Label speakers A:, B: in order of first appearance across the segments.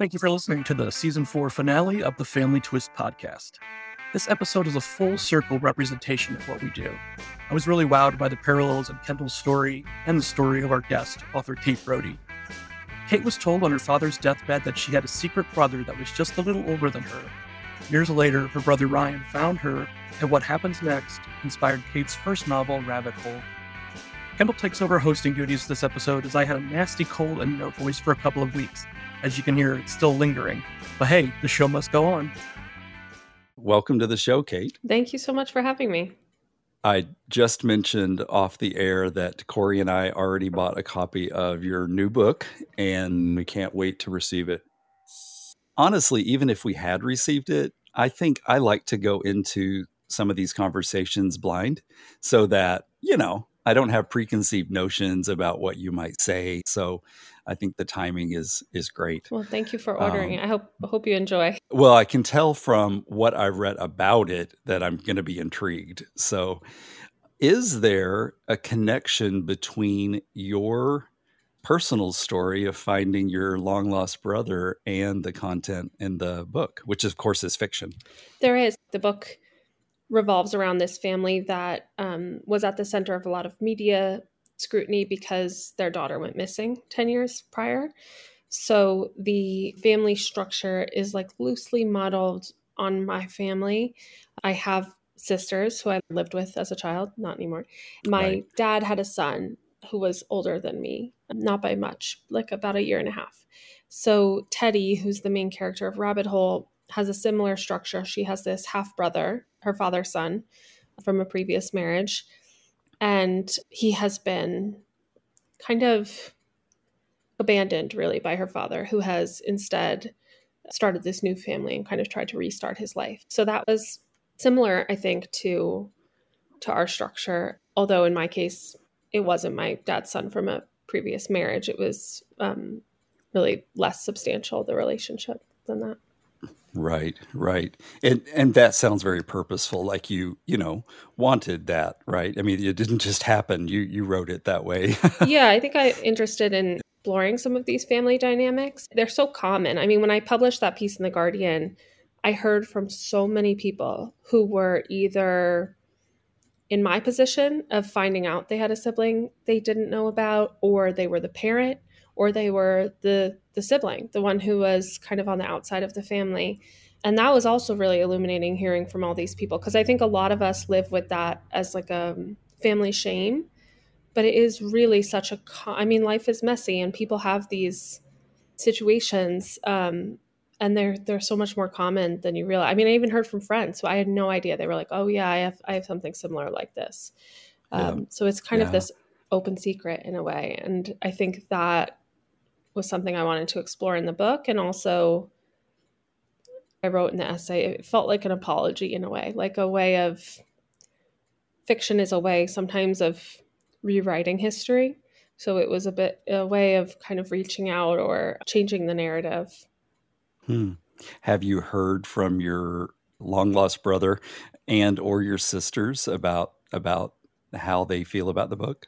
A: Thank you for listening to the season four finale of the Family Twist podcast. This episode is a full circle representation of what we do. I was really wowed by the parallels in Kendall's story and the story of our guest, author Kate Brody. Kate was told on her father's deathbed that she had a secret brother that was just a little older than her. Years later, her brother Ryan found her, and what happens next inspired Kate's first novel, Rabbit Hole. Kendall takes over hosting duties this episode as I had a nasty cold and no voice for a couple of weeks. As you can hear, it's still lingering. But hey, the show must go on.
B: Welcome to the show, Kate.
C: Thank you so much for having me.
B: I just mentioned off the air that Corey and I already bought a copy of your new book, and we can't wait to receive it. Honestly, even if we had received it, I think I like to go into some of these conversations blind so that, you know, I don't have preconceived notions about what you might say. So I think the timing is is great.
C: Well, thank you for ordering um. I hope hope you enjoy.
B: Well, I can tell from what I've read about it that I'm going to be intrigued. So, is there a connection between your personal story of finding your long lost brother and the content in the book, which of course is fiction?
C: There is. The book revolves around this family that um, was at the center of a lot of media scrutiny because their daughter went missing 10 years prior. So the family structure is like loosely modeled on my family. I have sisters who I lived with as a child, not anymore. My right. dad had a son who was older than me, not by much, like about a year and a half. So Teddy, who's the main character of Rabbit Hole, has a similar structure. She has this half brother, her father's son from a previous marriage. And he has been kind of abandoned, really, by her father, who has instead started this new family and kind of tried to restart his life. So that was similar, I think, to to our structure. Although in my case, it wasn't my dad's son from a previous marriage. It was um, really less substantial the relationship than that.
B: Right, right. And and that sounds very purposeful like you, you know, wanted that, right? I mean, it didn't just happen. You you wrote it that way.
C: yeah, I think I'm interested in exploring some of these family dynamics. They're so common. I mean, when I published that piece in the Guardian, I heard from so many people who were either in my position of finding out they had a sibling they didn't know about or they were the parent or they were the the sibling, the one who was kind of on the outside of the family. And that was also really illuminating hearing from all these people because I think a lot of us live with that as like a family shame, but it is really such a I mean life is messy and people have these situations um, and they're they're so much more common than you realize. I mean, I even heard from friends who I had no idea. They were like, "Oh yeah, I have I have something similar like this." Um, So it's kind yeah. of this open secret in a way, and I think that was something I wanted to explore in the book. And also, I wrote in the essay, it felt like an apology in a way, like a way of fiction is a way sometimes of rewriting history. So it was a bit a way of kind of reaching out or changing the narrative.
B: Hmm. Have you heard from your long lost brother and or your sisters about about how they feel about the book?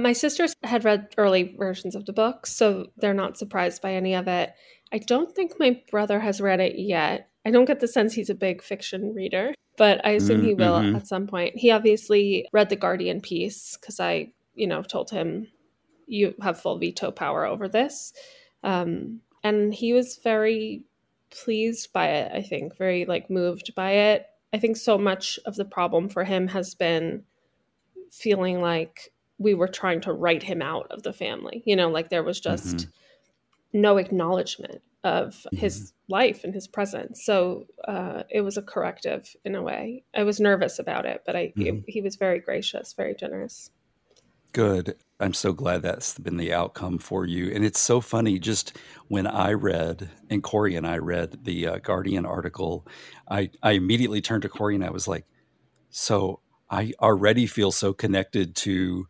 C: My sisters had read early versions of the book, so they're not surprised by any of it. I don't think my brother has read it yet. I don't get the sense he's a big fiction reader, but I assume mm, he will mm-hmm. at some point. He obviously read the Guardian piece because I, you know, told him you have full veto power over this. Um, and he was very pleased by it, I think, very like moved by it. I think so much of the problem for him has been feeling like we were trying to write him out of the family. You know, like there was just mm-hmm. no acknowledgement of mm-hmm. his life and his presence. So uh, it was a corrective in a way. I was nervous about it, but I mm-hmm. he, he was very gracious, very generous.
B: Good. I'm so glad that's been the outcome for you. And it's so funny. Just when I read, and Corey and I read the uh, Guardian article, I, I immediately turned to Corey and I was like, So I already feel so connected to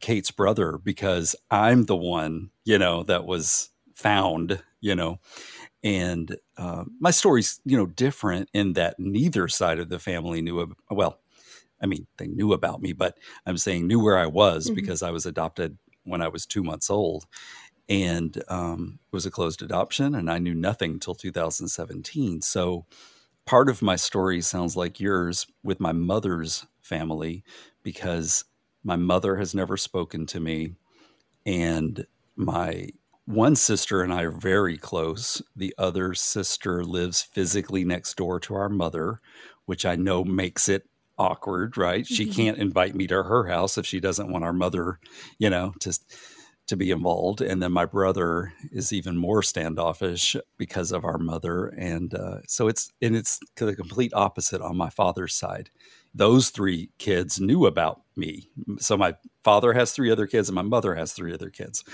B: Kate's brother because I'm the one, you know, that was found, you know. And uh, my story's, you know, different in that neither side of the family knew. well, I mean, they knew about me, but I'm saying knew where I was mm-hmm. because I was adopted when I was two months old. and um, it was a closed adoption, and I knew nothing till 2017. So part of my story sounds like yours with my mother's family because my mother has never spoken to me, and my one sister and I are very close. The other sister lives physically next door to our mother, which I know makes it awkward, right? She
C: Mhm.
B: can't invite me to her house if she doesn't want our mother, you know, to to be involved. And then my brother is even more standoffish because of our mother, and uh, so it's and it's the complete opposite on my father's side. Those three kids knew about me. So my father has three other kids, and my mother has three other kids.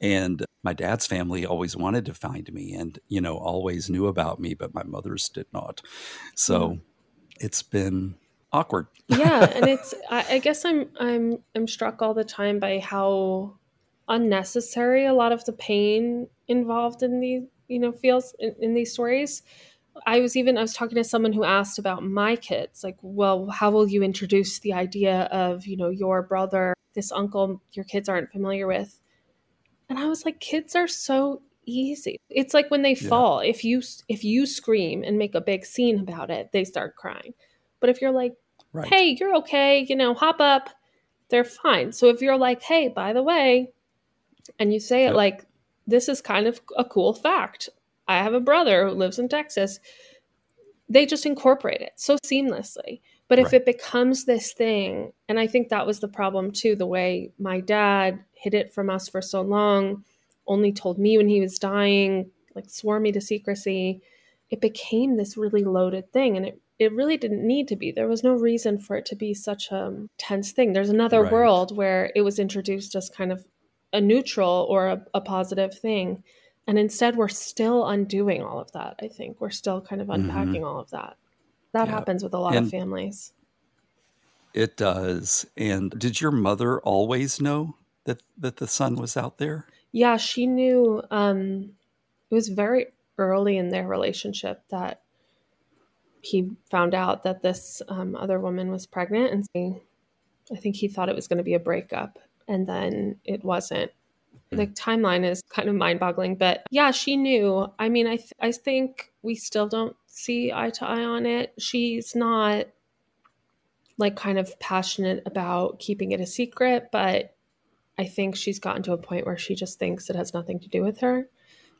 B: And my dad's family always wanted to find me and, you know, always knew about me, but my mother's did not. So hmm. it's been awkward.
C: yeah and it's I, I guess i'm i'm i'm struck all the time by how unnecessary a lot of the pain involved in these you know feels in, in these stories i was even i was talking to someone who asked about my kids like well how will you introduce the idea of you know your brother this uncle your kids aren't familiar with and i was like kids are so easy it's like when they
B: Yeah.
C: fall if you if you scream and make a big scene about it they start crying but if you're like
B: Right.
C: hey, you're okay, you know, hop up, they're fine. So if you're like, hey, by the way, and you say it like, this is kind of a cool fact. I have a brother who lives in Texas. They just incorporate it so seamlessly. But if
B: Right.
C: it becomes this thing, and I think that was the problem too, the way my dad hid it from us for so long, only told me when he was dying, like swore me to secrecy, it became this really loaded thing. And it it really didn't need to be. There was no reason for it to be such a tense thing. There's another
B: Right.
C: world where it was introduced as kind of a neutral or a, a positive thing. And instead, we're still undoing all of that, I think. We're still kind of
B: Mhm.
C: unpacking all of that. That
B: Yeah.
C: happens with a lot
B: And-
C: of families.
B: It does. And did your mother always know that that the son was out there?
C: Yeah, she knew um, it was very early in their relationship that he found out that this um, other woman was pregnant. And I think he thought it was going to be a breakup. And then it wasn't. The mm. timeline is kind of mind boggling. But yeah, she knew. I mean, I, th- I think we still don't see eye to eye on it. She's not like kind of passionate about keeping it a secret, but I think she's gotten to a point where she just thinks it has nothing to do with her,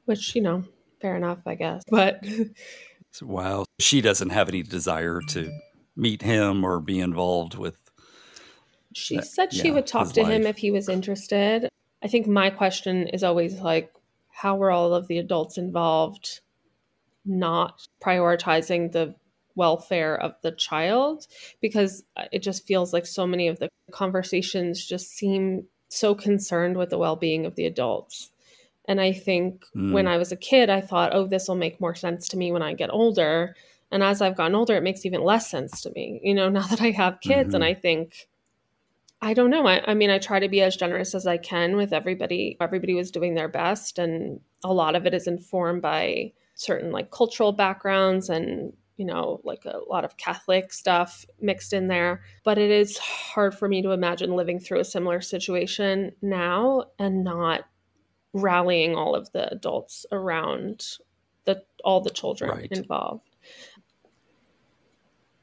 C: which, you know, fair enough, I guess. But
B: wow. She doesn't have any desire to meet him or be involved with
C: she
B: That-
C: said she
B: yeah,
C: would talk to him if he was interested. I think my question is always like, how were all of the adults involved not prioritizing the welfare of the child? Because it just feels like so many of the conversations just seem so concerned with the well being of the adults. And I think when
B: Mm.
C: I was a kid, I thought, oh, this will make more sense to me when I get older. And as I've gotten older, it makes even less sense to me. You know, now that I have kids, and
B: Mhm.
C: I think, I don't know. I, I mean, I try to be as generous as I can with everybody. Everybody was doing their best, and a lot of it is informed by certain like cultural backgrounds and you know like a lot of catholic stuff mixed in there but it is hard for me to imagine living through a similar situation now and not rallying all of the adults around the all the children
B: Right.
C: involved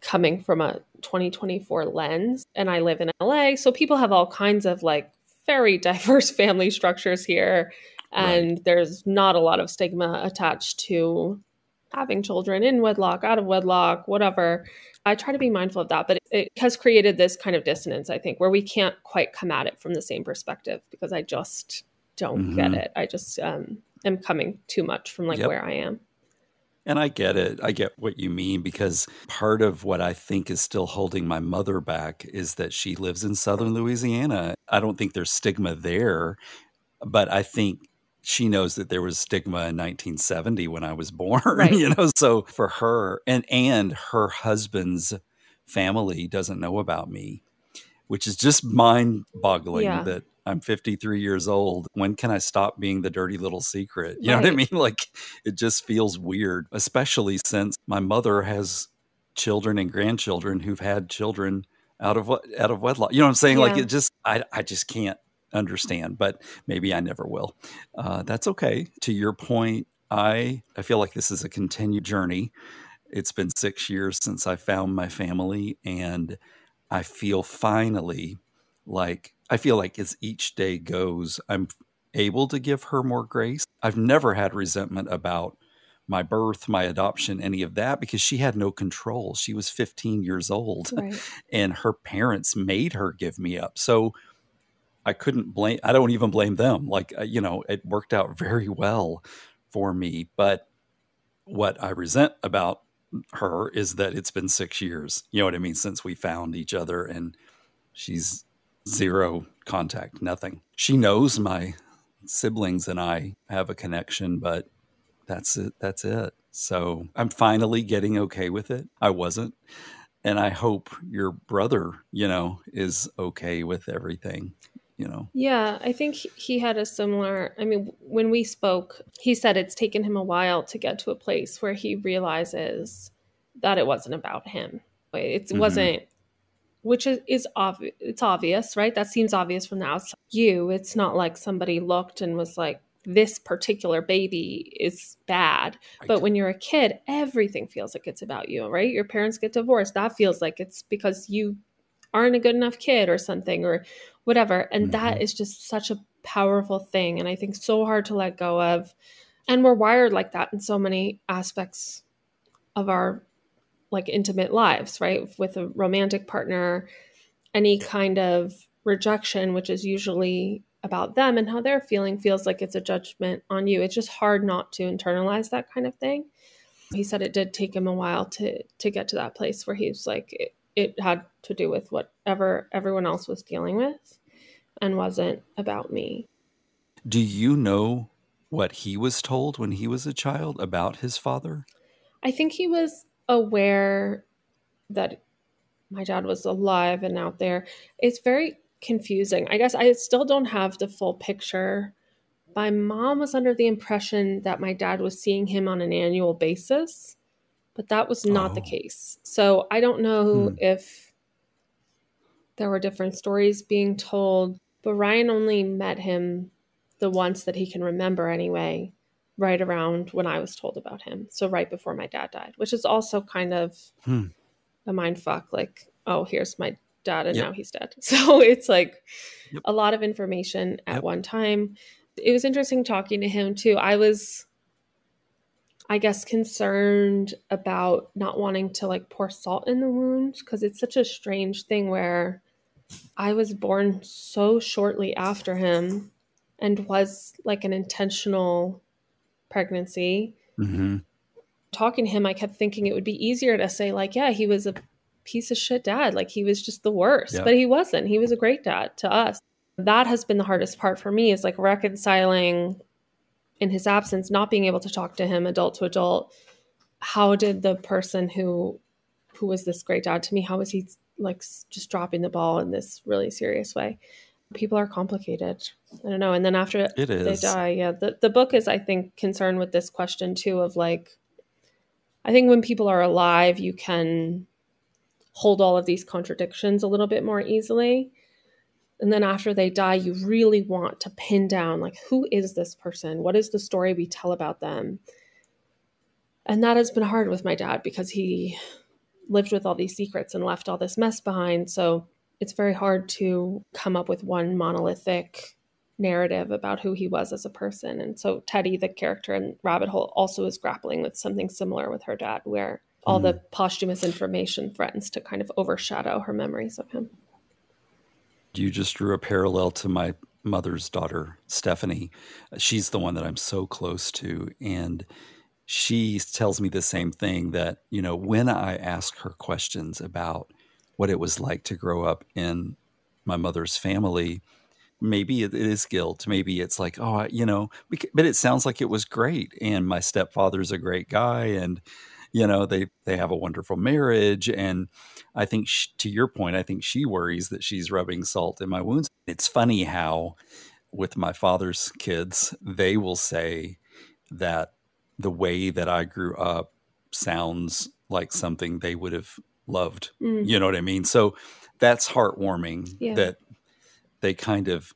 C: coming from a 2024 lens and I live in LA so people have all kinds of like very diverse family structures here and there's not a lot of stigma attached to having children in wedlock out of wedlock whatever I try to be mindful of that but it has created this kind of dissonance I think where we can't quite come at it from the same perspective because I just don't get
B: Mhm.
C: it I just um am coming too much from like
B: Yep.
C: where I am
B: And I get it. I get what you mean because part of what I think is still holding my mother back is that she lives in southern Louisiana. I don't think there's stigma there, but I think she knows that there was stigma in 1970 when I was born,
C: Right.
B: you know. So for her and and her husband's family doesn't know about me, which is just mind-boggling
C: Yeah.
B: that I'm 53 years old. When can I stop being the dirty little secret? You know what I mean? Like it just feels weird, especially since my mother has children and grandchildren who've had children out of what out of wedlock. You know what I'm saying? Like it just I I just can't understand, but maybe I never will. Uh, that's okay. To your point, I I feel like this is a continued journey. It's been six years since I found my family, and I feel finally like I feel like as each day goes, I'm able to give her more grace. I've never had resentment about my birth, my adoption, any of that because she had no control. She was 15 years old right. and her parents made her give me up. So I couldn't blame, I don't even blame them. Like, uh, you know, it worked out very well for me. But what I resent about her is that it's been six years, you know what I mean, since we found each other and she's zero contact, nothing. She knows my siblings and I have a connection, but that's it. That's it. So I'm finally getting okay with it. I wasn't. And I hope your brother, you know, is okay with everything, you know.
C: Yeah, I think he had a similar. I mean, when we spoke, he said it's taken him a while to get to a place where he realizes that it wasn't about him. It mm-hmm. wasn't which is, is obvious it's obvious right that seems obvious from the outside you it's not like somebody looked and was like this particular baby is bad. Right. But when you're a kid, everything feels like it's about you, right? Your parents get divorced. That feels like it's because you aren't a good enough kid or something or whatever. And mm-hmm. that is just such a powerful thing. And I think so hard to let go of. And we're wired like that in so many aspects of our like intimate lives, right? With a romantic partner, any kind of rejection, which is usually about them and how they're feeling feels like it's a judgment on you. It's just hard not to internalize that kind of thing. He said it did take him a while to to get to that place where he's like it, it had to do with whatever everyone else was dealing with and wasn't about me.
B: Do you know what he was told when he was a child about his father?
C: I think he was aware that my dad was alive and out there. It's very confusing. I guess I still don't have the full picture. My mom was under the impression that my dad was seeing him on an annual basis, but that was not oh. the case. So I don't know hmm. if there were different stories being told, but Ryan only met him the once that he can remember anyway, right around when I was told about him. So right before my dad died, which is also kind of hmm. a mind fuck. Like, oh, here's my dad and yep. now he's dead. So it's like yep. a lot of information at yep. one time. It was interesting talking to him too. I was I guess concerned about not wanting to like pour salt in the wound because it's such a strange thing where I was born so shortly after him and was like an intentional pregnancy. Mm-hmm. Talking to him, I kept thinking it would be easier to say, like, yeah, he was a piece of shit dad. Like he was just the worst, yeah. but he wasn't. He was a great dad to us. That has been the hardest part for me is like reconciling in his absence, not being able to talk to him adult to adult. How did the person who who was this great dad to me, how was he like just dropping the ball in this really serious way? People are complicated. I don't know. And then after it they die, yeah. The the book is, I think, concerned with this question too of like I think when people are alive, you can hold all of these contradictions a little bit more easily. And then after they die, you really want to pin down like, who is this person? What is the story we tell about them? And that has been hard with my dad because he lived with all these secrets and left all this mess behind. So it's very hard to come up with one monolithic narrative about who he was as a person. And so Teddy, the character in Rabbit Hole, also is grappling with something similar with her dad, where all mm-hmm. the posthumous information threatens to kind of overshadow her memories of him.
B: You just drew a parallel to my mother's daughter, Stephanie. She's the one that I'm so close to. And she tells me the same thing that, you know, when I ask her questions about what it was like to grow up in my mother's family, maybe it is guilt. Maybe it's like, oh, you know, but it sounds like it was great. And my stepfather's a great guy. And, you know they they have a wonderful marriage and i think she, to your point i think she worries that she's rubbing salt in my wounds it's funny how with my father's kids they will say that the way that i grew up sounds like something they would have loved mm. you know what i mean so that's heartwarming yeah. that they kind of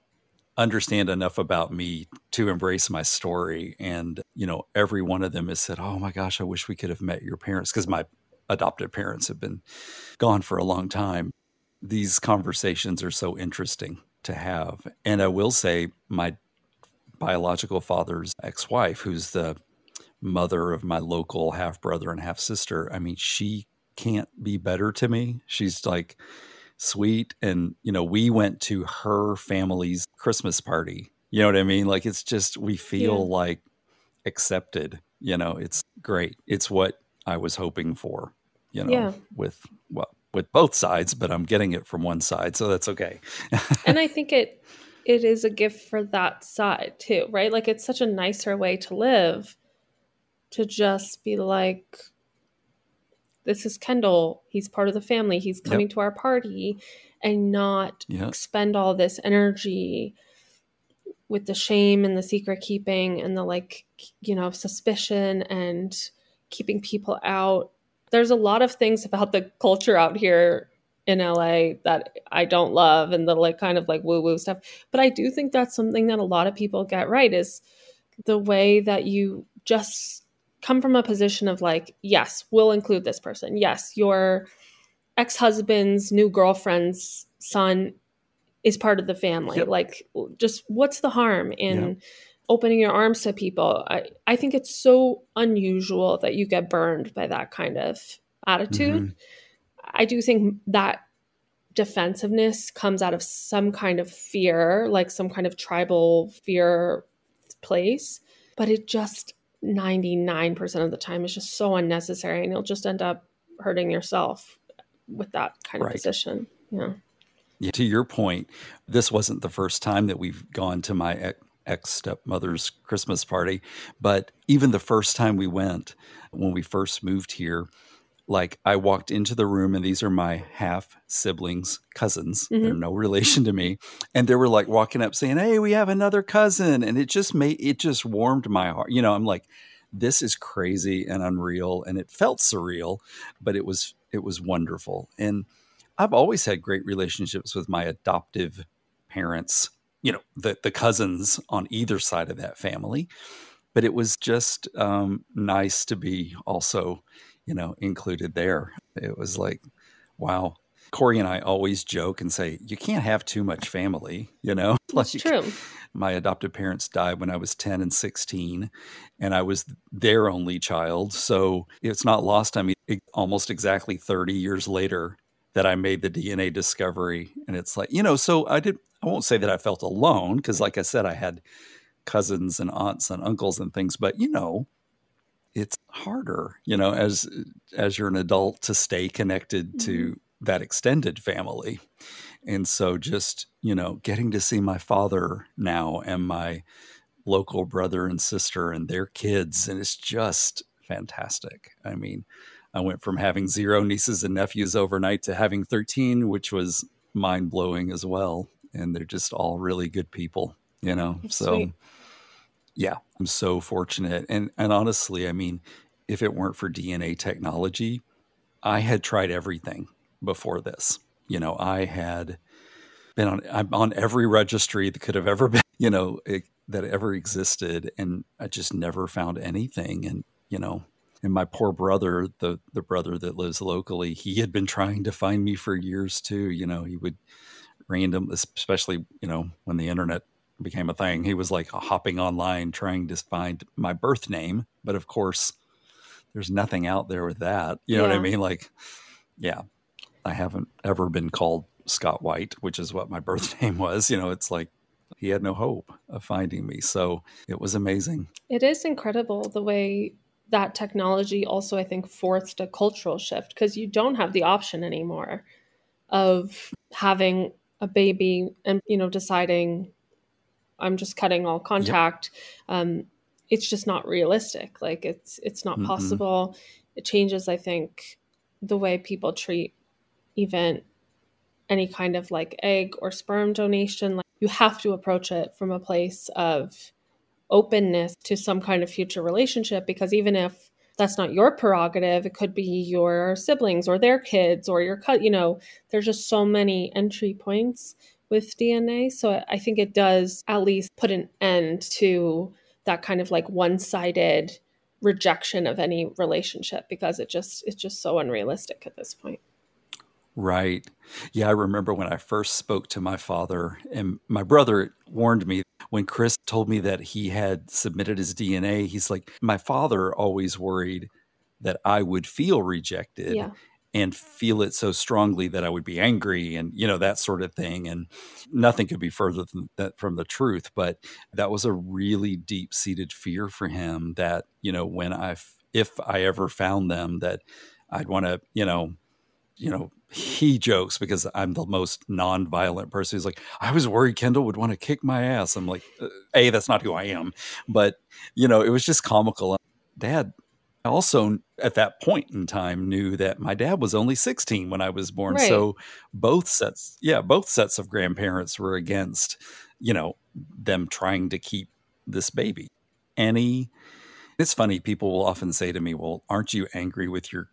B: understand enough about me to embrace my story. And, you know, every one of them has said, Oh my gosh, I wish we could have met your parents because my adopted parents have been gone for a long time. These conversations are so interesting to have. And I will say, my biological father's ex wife, who's the mother of my local half brother and half sister, I mean, she can't be better to me. She's like sweet. And, you know, we went to her family's Christmas party. You know what I mean? Like, it's just, we feel yeah. like accepted. You know, it's great. It's what I was hoping for, you know, yeah. with, well, with both sides, but I'm getting it from one side, so that's okay.
C: and I think it it is a gift for that side too, right? Like it's such a nicer way to live to just be like this is Kendall, he's part of the family, he's coming yep. to our party and not yep. spend all this energy with the shame and the secret keeping and the like, you know, suspicion and keeping people out there's a lot of things about the culture out here in LA that I don't love and the like kind of like woo woo stuff. But I do think that's something that a lot of people get right is the way that you just come from a position of like, yes, we'll include this person. Yes, your ex husband's new girlfriend's son is part of the family. Yep. Like, just what's the harm in yep opening your arms to people. I, I think it's so unusual that you get burned by that kind of attitude. Mm-hmm. I do think that defensiveness comes out of some kind of fear, like some kind of tribal fear place, but it just 99% of the time is just so unnecessary and you'll just end up hurting yourself with that kind right. of position. Yeah.
B: Yeah, to your point, this wasn't the first time that we've gone to my ex stepmother's Christmas party. But even the first time we went, when we first moved here, like I walked into the room and these are my half siblings, cousins. Mm-hmm. They're no relation to me. And they were like walking up saying, Hey, we have another cousin. And it just made it just warmed my heart. You know, I'm like, this is crazy and unreal. And it felt surreal, but it was it was wonderful. And I've always had great relationships with my adoptive parents you know the the cousins on either side of that family but it was just um, nice to be also you know included there. It was like wow. Corey and i always joke and say you can't have too much family you know?
C: Like true.
B: my adoptive parents died when i was 10 and 16 and i was their only child. So it's not lost on me almost exactly 30 years later that I made the DNA discovery. And it's like, you know, so I did, I won't say that I felt alone because, like I said, I had cousins and aunts and uncles and things, but you know, it's harder, you know, as as you're an adult to stay connected mm-hmm. to that extended family. And so just, you know, getting to see my father now and my local brother and sister and their kids and it's just fantastic. I mean, I went from having zero nieces and nephews overnight to having 13, which was mind blowing as well. And they're just all really good people, you know? That's so, sweet. Yeah, I'm so fortunate. And, and honestly, I mean, if it weren't for DNA technology, I had tried everything before this. You know, I had been on, I'm on every registry that could have ever been, you know, it, that ever existed. And I just never found anything. And, you know, and my poor brother the the brother that lives locally he had been trying to find me for years too you know he would random especially you know when the internet became a thing. He was like hopping online trying to find my birth name but of course there's nothing out there with that. You know yeah. what i mean? Like yeah i haven't ever been called scott white which is what my birth name was. You know it's like he had no hope of finding me. So it was amazing.
C: It is incredible the way that technology also i think forced a cultural shift because you don't have the option anymore of having a baby and you know deciding i'm just cutting all contact yep. um, it's just not realistic like it's it's not mm-hmm. possible it changes i think the way people treat even any kind of like egg or sperm donation like you have to approach it from a place of openness to some kind of future relationship because even if that's not your prerogative it could be your siblings or their kids or your cut you know there's just so many entry points with DNA. So I think it does at least put an end to that kind of like one sided rejection of any relationship because it just it's just so unrealistic at this point.
B: Right. Yeah, I remember when I first spoke to my father, and my brother warned me when Chris told me that he had submitted his DNA. He's like, My father always worried that I would feel rejected. Yeah and feel it so strongly that I would be angry and you know that sort of thing and nothing could be further than that from the truth but that was a really deep seated fear for him that you know when I if I ever found them that I'd want to you know you know he jokes because I'm the most non-violent person. He's like, I was worried Kendall would want to kick my ass. I'm like, uh, a that's not who I am, but you know it was just comical. Dad, I also at that point in time knew that my dad was only 16 when I was born. Right. So both sets, yeah, both sets of grandparents were against, you know, them trying to keep this baby. Any it's funny, people will often say to me, Well, aren't you angry with your,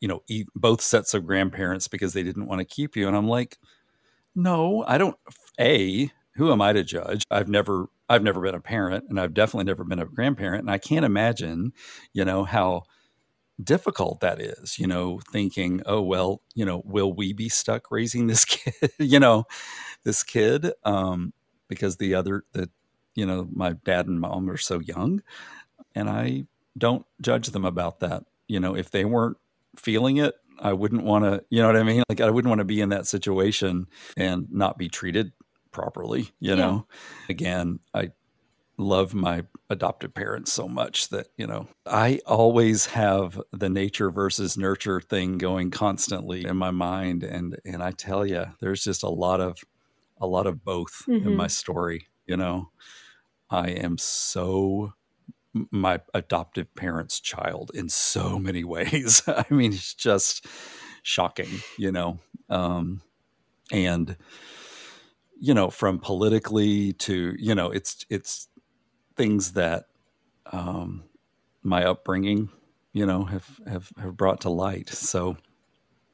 B: you know, both sets of grandparents because they didn't want to keep you? And I'm like, No, I don't. A, who am I to judge? I've never I've never been a parent and I've definitely never been a grandparent. And I can't imagine, you know, how difficult that is, you know, thinking, oh, well, you know, will we be stuck raising this kid, you know, this kid? Um, because the other, the, you know, my dad and mom are so young. And I don't judge them about that. You know, if they weren't feeling it, I wouldn't want to, you know what I mean? Like, I wouldn't want to be in that situation and not be treated properly, you yeah. know. Again, I love my adopted parents so much that, you know, I always have the nature versus nurture thing going constantly in my mind and and I tell you, there's just a lot of a lot of both mm-hmm. in my story, you know. I am so my adoptive parents' child in so many ways. I mean, it's just shocking, you know. Um, and you know, from politically to, you know, it's it's things that um, my upbringing, you know, have have have brought to light. So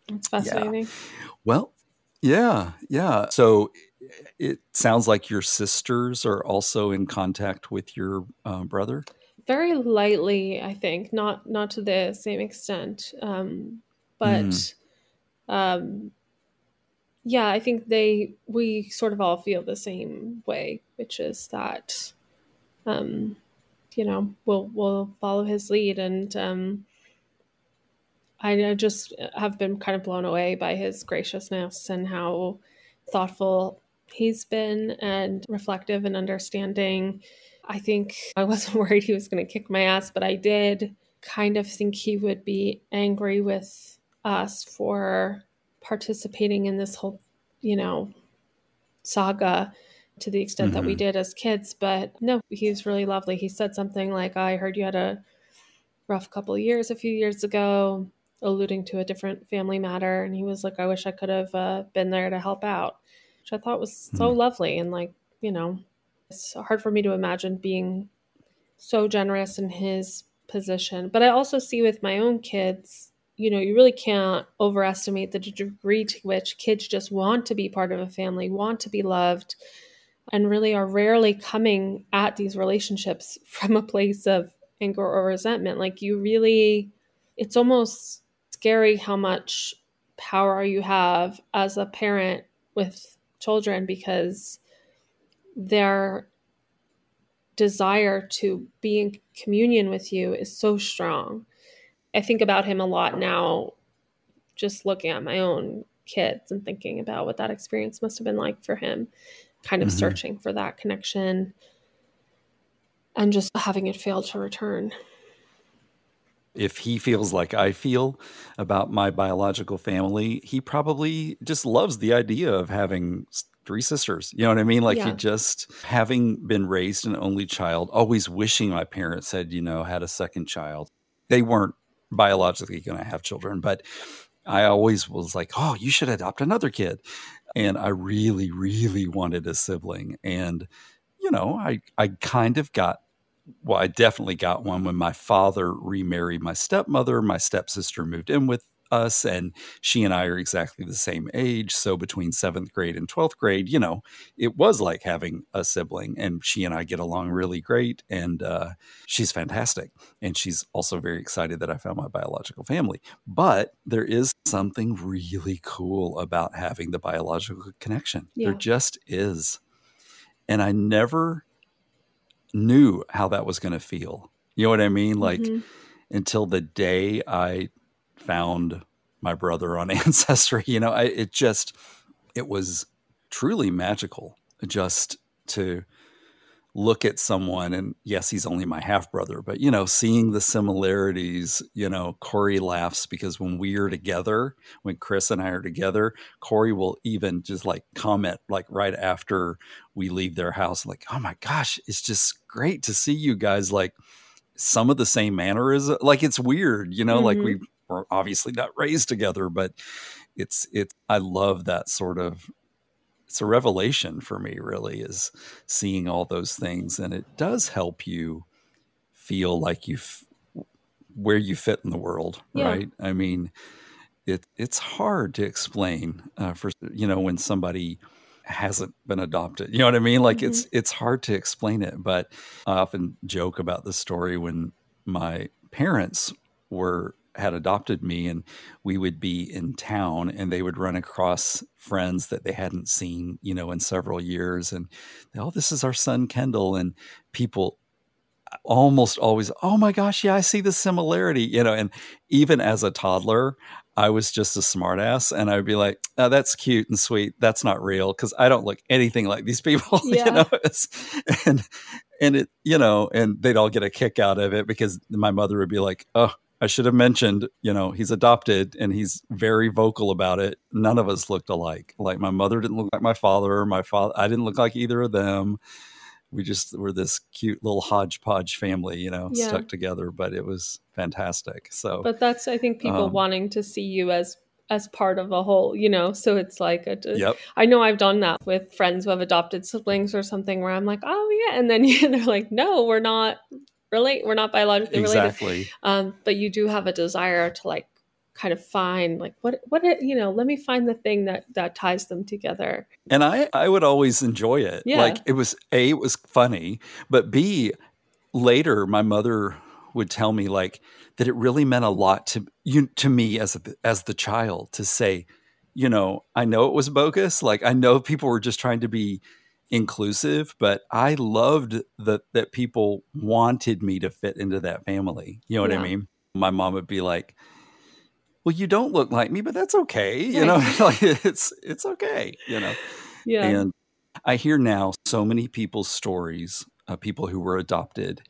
C: it's fascinating.
B: Yeah. Well, yeah, yeah. So it sounds like your sisters are also in contact with your uh, brother.
C: Very lightly, I think, not not to the same extent, um, but mm. um, yeah, I think they we sort of all feel the same way, which is that um, you know, we'll we'll follow his lead and um I just have been kind of blown away by his graciousness and how thoughtful he's been and reflective and understanding. I think I wasn't worried he was going to kick my ass, but I did kind of think he would be angry with us for participating in this whole, you know, saga to the extent mm-hmm. that we mm-hmm. did as kids. But no, he was really lovely. He said something like, I heard you had a rough couple of years a few years ago, alluding to a different family matter. And he was like, I wish I could have uh, been there to help out, which I thought was mm-hmm. so lovely. And like, you know, it's hard for me to imagine being so generous in his position. But I also see with my own kids, you know, you really can't overestimate the degree to which kids just want to be part of a family, want to be loved, and really are rarely coming at these relationships from a place of anger or resentment. Like, you really, it's almost scary how much power you have as a parent with children because their desire to be in communion with you is so strong I think about him a lot now, just looking at my own kids and thinking about what that experience must have been like for him, kind of mm-hmm. searching for that connection and just having it fail to return.
B: If he feels like I feel about my biological family, he probably just loves the idea of having three sisters. You know what I mean? Like yeah. he just having been raised an only child, always wishing my parents had, you know, had a second child. They weren't biologically going to have children, but I always was like, oh, you should adopt another kid. And I really, really wanted a sibling. And, you know, I, I kind of got, well, I definitely got one when my father remarried my stepmother. My stepsister moved in with us and she and I are exactly the same age. So between seventh grade and 12th grade, you know, it was like having a sibling and she and I get along really great. And uh, she's fantastic. And she's also very excited that I found my biological family. But there is something really cool about having the biological connection. Yeah. There just is. And I never knew how that was going to feel. You know what I mean? Like mm-hmm. until the day I found my brother on Ancestry, you know, I, it just, it was truly magical just to look at someone and yes he's only my half brother but you know seeing the similarities you know corey laughs because when we are together when chris and i are together corey will even just like comment like right after we leave their house like oh my gosh it's just great to see you guys like some of the same mannerisms like it's weird you know mm-hmm. like we were obviously not raised together but it's it's i love that sort of it's a revelation for me really is seeing all those things and it does help you feel like you've where you fit in the world yeah. right i mean it it's hard to explain uh, for you know when somebody hasn't been adopted you know what i mean like mm-hmm. it's it's hard to explain it but i often joke about the story when my parents were had adopted me and we would be in town and they would run across friends that they hadn't seen you know in several years and oh this is our son kendall and people almost always oh my gosh yeah i see the similarity you know and even as a toddler i was just a smartass and i'd be like oh, that's cute and sweet that's not real because i don't look anything like these people yeah. you know and and it you know and they'd all get a kick out of it because my mother would be like oh I should have mentioned, you know, he's adopted and he's very vocal about it. None of us looked alike. Like my mother didn't look like my father, my father I didn't look like either of them. We just were this cute little hodgepodge family, you know, yeah. stuck together, but it was fantastic. So
C: But that's I think people um, wanting to see you as as part of a whole, you know. So it's like a,
B: yep.
C: I know I've done that with friends who have adopted siblings or something where I'm like, oh yeah, and then they're like, no, we're not relate. We're not biologically
B: exactly.
C: related. Um, but you do have a desire to like kind of find like what what it, you know let me find the thing that that ties them together
B: and i i would always enjoy it yeah. like it was a it was funny but b later my mother would tell me like that it really meant a lot to you to me as a, as the child to say you know i know it was bogus like i know people were just trying to be inclusive, but I loved that that people wanted me to fit into that family. You know what yeah. I mean? My mom would be like, "Well, you don't look like me, but that's okay." You right. know, like it's it's okay. You know.
C: Yeah.
B: And I hear now so many people's stories, of people who were adopted,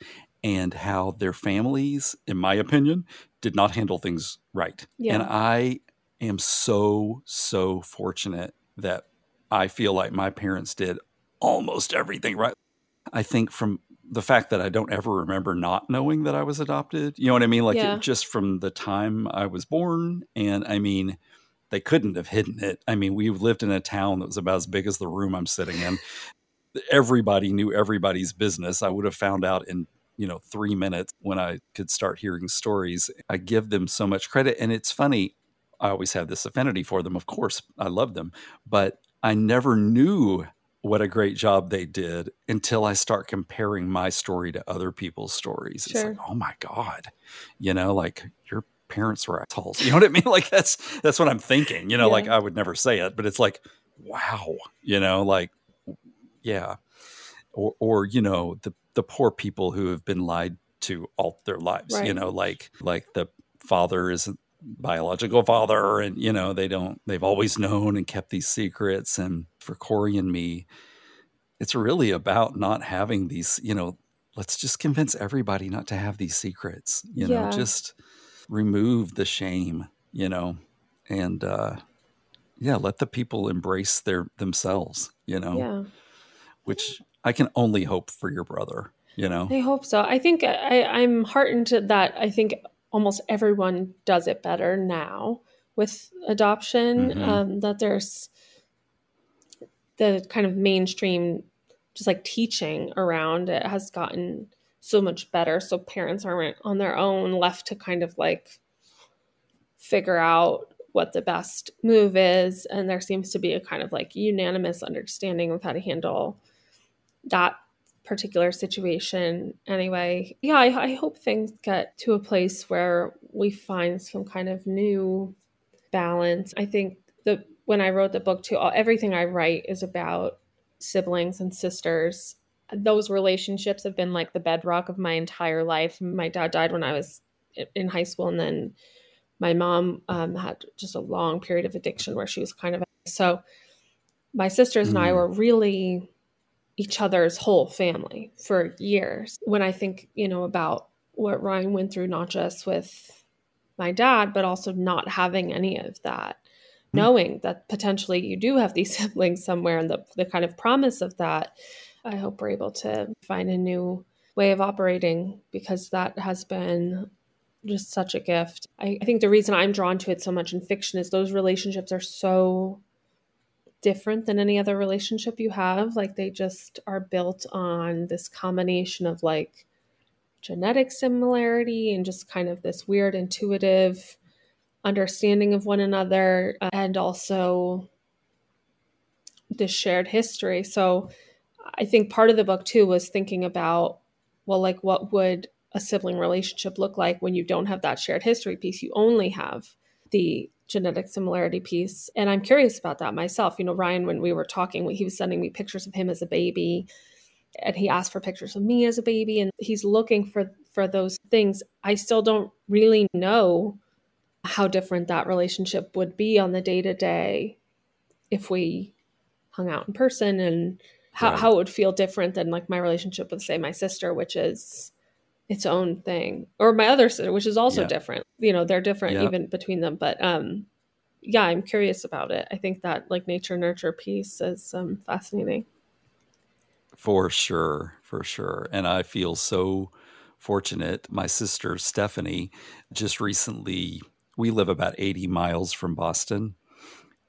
B: and how their families, in my opinion, did not handle things right. Yeah. And I am so so fortunate that I feel like my parents did almost everything right. I think from the fact that I don't ever remember not knowing that I was adopted, you know what I mean? Like yeah. it, just from the time I was born. And I mean, they couldn't have hidden it. I mean, we lived in a town that was about as big as the room I'm sitting in. Everybody knew everybody's business. I would have found out in you know three minutes when I could start hearing stories. I give them so much credit, and it's funny. I always have this affinity for them. Of course, I love them, but I never knew what a great job they did until I start comparing my story to other people's stories. Sure. It's like, oh my God, you know, like your parents were assholes. You know what I mean? Like that's that's what I'm thinking. You know, yeah. like I would never say it, but it's like, wow, you know, like yeah. Or or, you know, the the poor people who have been lied to all their lives, right. you know, like like the father isn't biological father and you know they don't they've always known and kept these secrets. And for corey and me it's really about not having these you know let's just convince everybody not to have these secrets you know just remove the shame you know and uh yeah let the people embrace their themselves you know
C: yeah.
B: which i can only hope for your brother you know.
C: I hope so. I think i i'm heartened that. I think almost everyone does it better now with adoption. Mm-hmm. Um, that there's the kind of mainstream, just like teaching around it has gotten so much better. So parents aren't on their own left to kind of like figure out what the best move is. And there seems to be a kind of like unanimous understanding of how to handle that particular situation. Anyway, yeah, I, I hope things get to a place where we find some kind of new balance. I think the when I wrote the book too, everything I write is about siblings and sisters. Those relationships have been like the bedrock of my entire life. My dad died when I was in high school, and then my mom um, had just a long period of addiction where she was kind of so. My sisters mm. and I mm. were really each other's whole family for years. When I think, you know, about what Ryan went through, not just with my dad, but also not having any of that, mm-hmm. knowing that potentially you do have these siblings somewhere and the, the kind of promise of that, I hope we're able to find a new way of operating because that has been just such a gift. I, I think the reason I'm drawn to it so much in fiction is those relationships are so different than any other relationship you have. Like they just are built on this combination of like genetic similarity and just kind of this weird intuitive understanding of one another uh, and also this shared history. So I think part of the book too was thinking about well like what would a sibling relationship look like when you don't have that shared history piece you only have the genetic similarity piece. And I'm curious about that myself. You know, Ryan, when we were talking, he was sending me pictures of him as a baby and he asked for pictures of me as a baby and he's looking for for those things. I still don't really know how different that relationship would be on the day to day if we hung out in person and how, right. how it would feel different than like my relationship with say my sister, which is its own thing. Or my other sister which is also yeah. different. You know they're different yeah. even between them but um yeah i'm curious about it. I think that like nature nurture piece is um fascinating.
B: For sure for sure. And i feel so fortunate. My sister stephanie just recently we live about 80 miles from boston.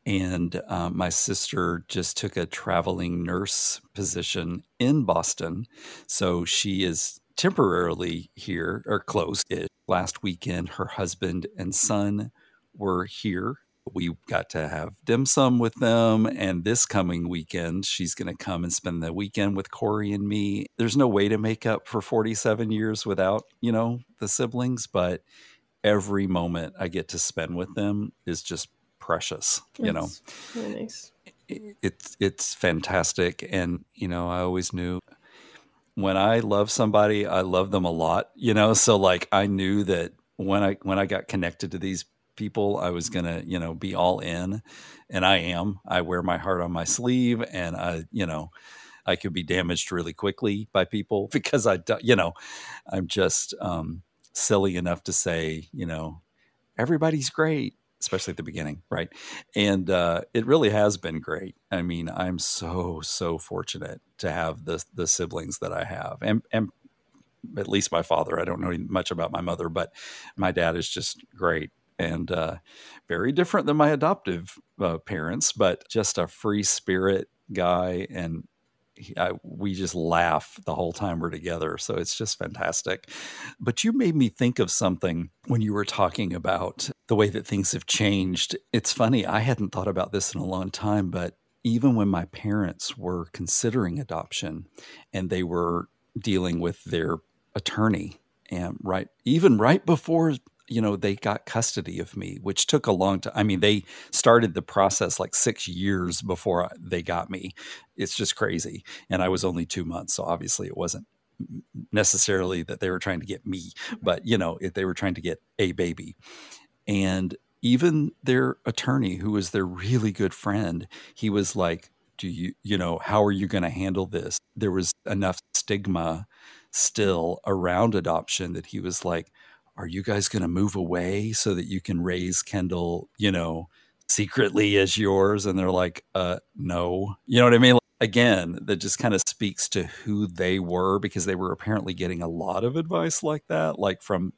B: And um, my sister just took a traveling nurse position in Boston. So she is temporarily here or close. It, last weekend, her husband and son were here. We got to have dim sum with them. And this coming weekend, she's going to come and spend the weekend with Corey and me. There's no way to make up for 47 years without, you know, the siblings, but every moment I get to spend with them is just precious, you That's know. Nice. It's it's fantastic and you know, I always knew when I love somebody, I love them a lot, you know? So like I knew that when I when I got connected to these people, I was going to, you know, be all in and I am. I wear my heart on my sleeve and I, you know, I could be damaged really quickly by people because I, you know, I'm just um, silly enough to say, you know, everybody's great especially at the beginning, right? And uh, it really has been great. I mean, I'm so so fortunate to have the the siblings that I have, and and at least my father. I don't know much about my mother, but my dad is just great and uh, very different than my adoptive uh, parents, but just a free spirit guy and I, we just laugh the whole time we're together. So it's just fantastic. But you made me think of something when you were talking about the way that things have changed. It's funny, I hadn't thought about this in a long time, but even when my parents were considering adoption and they were dealing with their attorney and right even right before you know, they got custody of me, which took a long time. I mean, they started the process like six years before uh, they got me. It's just crazy. And I was only two months. So obviously it wasn't necessarily that they were trying to get me, but, you know, if they were trying to get a baby. And even their attorney, who was their really good friend, he was like, do you, you know, how are you going to handle this? There was enough stigma still around adoption that he was like, are you guys going to move away so that you can raise Kendall, you know, secretly as yours? And they're like, uh, no. You know what I mean? Again, that just kind of speaks to who they were because they were apparently getting a lot of advice like that, like from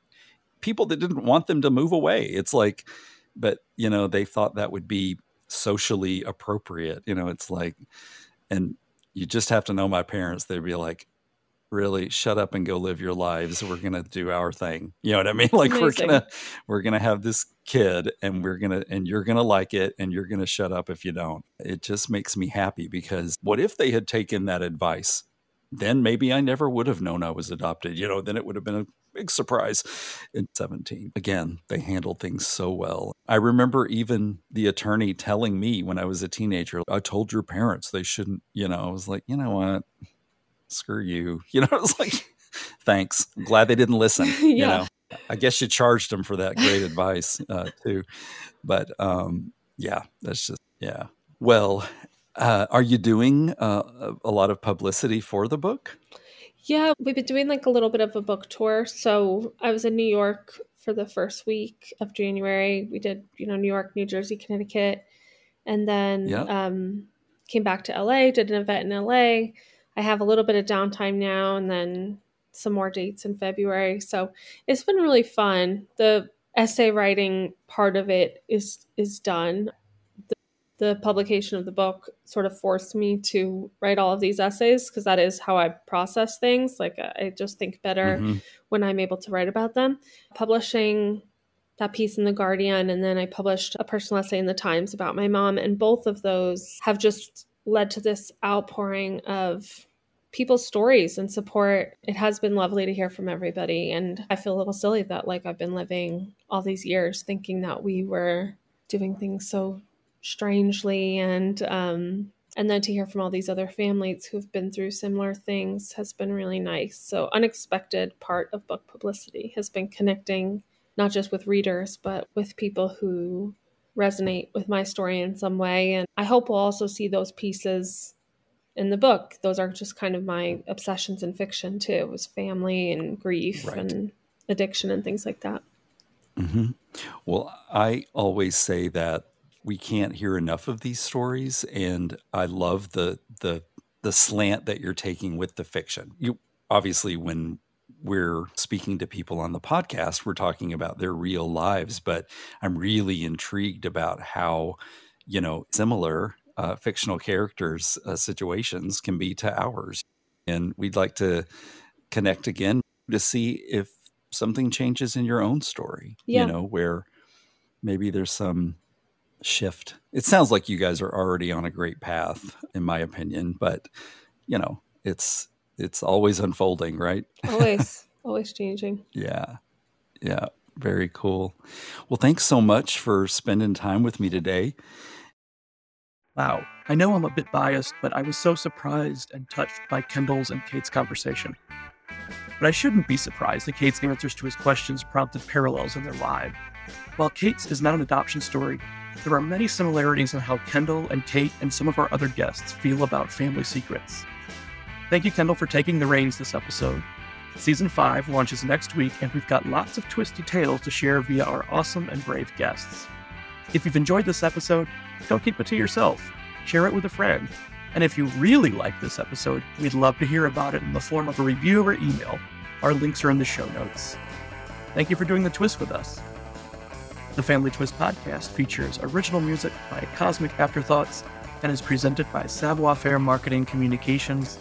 B: people that didn't want them to move away. It's like, but, you know, they thought that would be socially appropriate. You know, it's like, and you just have to know my parents. They'd be like, really shut up and go live your lives. We're gonna do our thing. You know what i mean? Like Amazing. we're gonna we're gonna have this kid and we're gonna and you're gonna like it and you're gonna shut up if you don't. It just makes me happy because what if they had taken that advice? Then maybe i never would have known i was adopted you know? Then it would have been a big surprise. In 17 again they handled things so well. I remember even the attorney telling me when i was a teenager i told your parents they shouldn't you know? I was like you know what screw you. You know, it's like, thanks. I'm glad they didn't listen. yeah. You know, I guess you charged them for that great advice uh, too. But um, yeah, that's just, yeah. Well, uh, are you doing uh, a lot of publicity for the book?
C: Yeah, we've been doing like a little bit of a book tour. So I was in New York for the first week of January. We did, you know, New York, New Jersey, Connecticut, and then yep. um, came back to LA, did an event in LA, I have a little bit of downtime now and then some more dates in February. So it's been really fun. The essay writing part of it is is done. The, the publication of the book sort of forced me to write all of these essays because that is how I process things. Like I just think better mm-hmm. when I'm able to write about them. Publishing that piece in the Guardian and then I published a personal essay in the Times about my mom and both of those have just led to this outpouring of people's stories and support. It has been lovely to hear from everybody. And I feel a little silly that, like, I've been living all these years thinking that we were doing things so strangely and, um, and then to hear from all these other families who've been through similar things has been really nice. So, unexpected part of book publicity has been connecting not just with readers, but with people who resonate with my story in some way. And I hope we'll also see those pieces in the book those are just kind of my obsessions in fiction too it was family and grief right. and addiction and things like that
B: mm-hmm. well i always say that we can't hear enough of these stories and i love the the the slant that you're taking with the fiction you obviously when we're speaking to people on the podcast we're talking about their real lives but i'm really intrigued about how you know similar uh, fictional characters' uh, situations can be to ours. And we'd like to connect again to see if something changes in your own story, yeah. you know, where maybe there's some shift. It sounds like you guys are already on a great path, in my opinion, but you know, it's it's always unfolding, right?
C: Always, always changing.
B: Yeah. Yeah. Very cool. Well, thanks so much for spending time with me today.
A: Wow. I know I'm a bit biased, but I was so surprised and touched by Kendall's and Kate's conversation. But I shouldn't be surprised that Kate's answers to his questions prompted parallels in their lives. While Kate's is not an adoption story, there are many similarities in how Kendall and Kate and some of our other guests feel about family secrets. Thank you, Kendall, for taking the reins this episode. Season 5 launches next week, and we've got lots of twisty tales to share via our awesome and brave guests. If you've enjoyed this episode, don't keep it to yourself. Share it with a friend. And if you really like this episode, we'd love to hear about it in the form of a review or email. Our links are in the show notes. Thank you for doing the twist with us. The Family Twist podcast features original music by Cosmic Afterthoughts and is presented by Savoir Faire Marketing Communications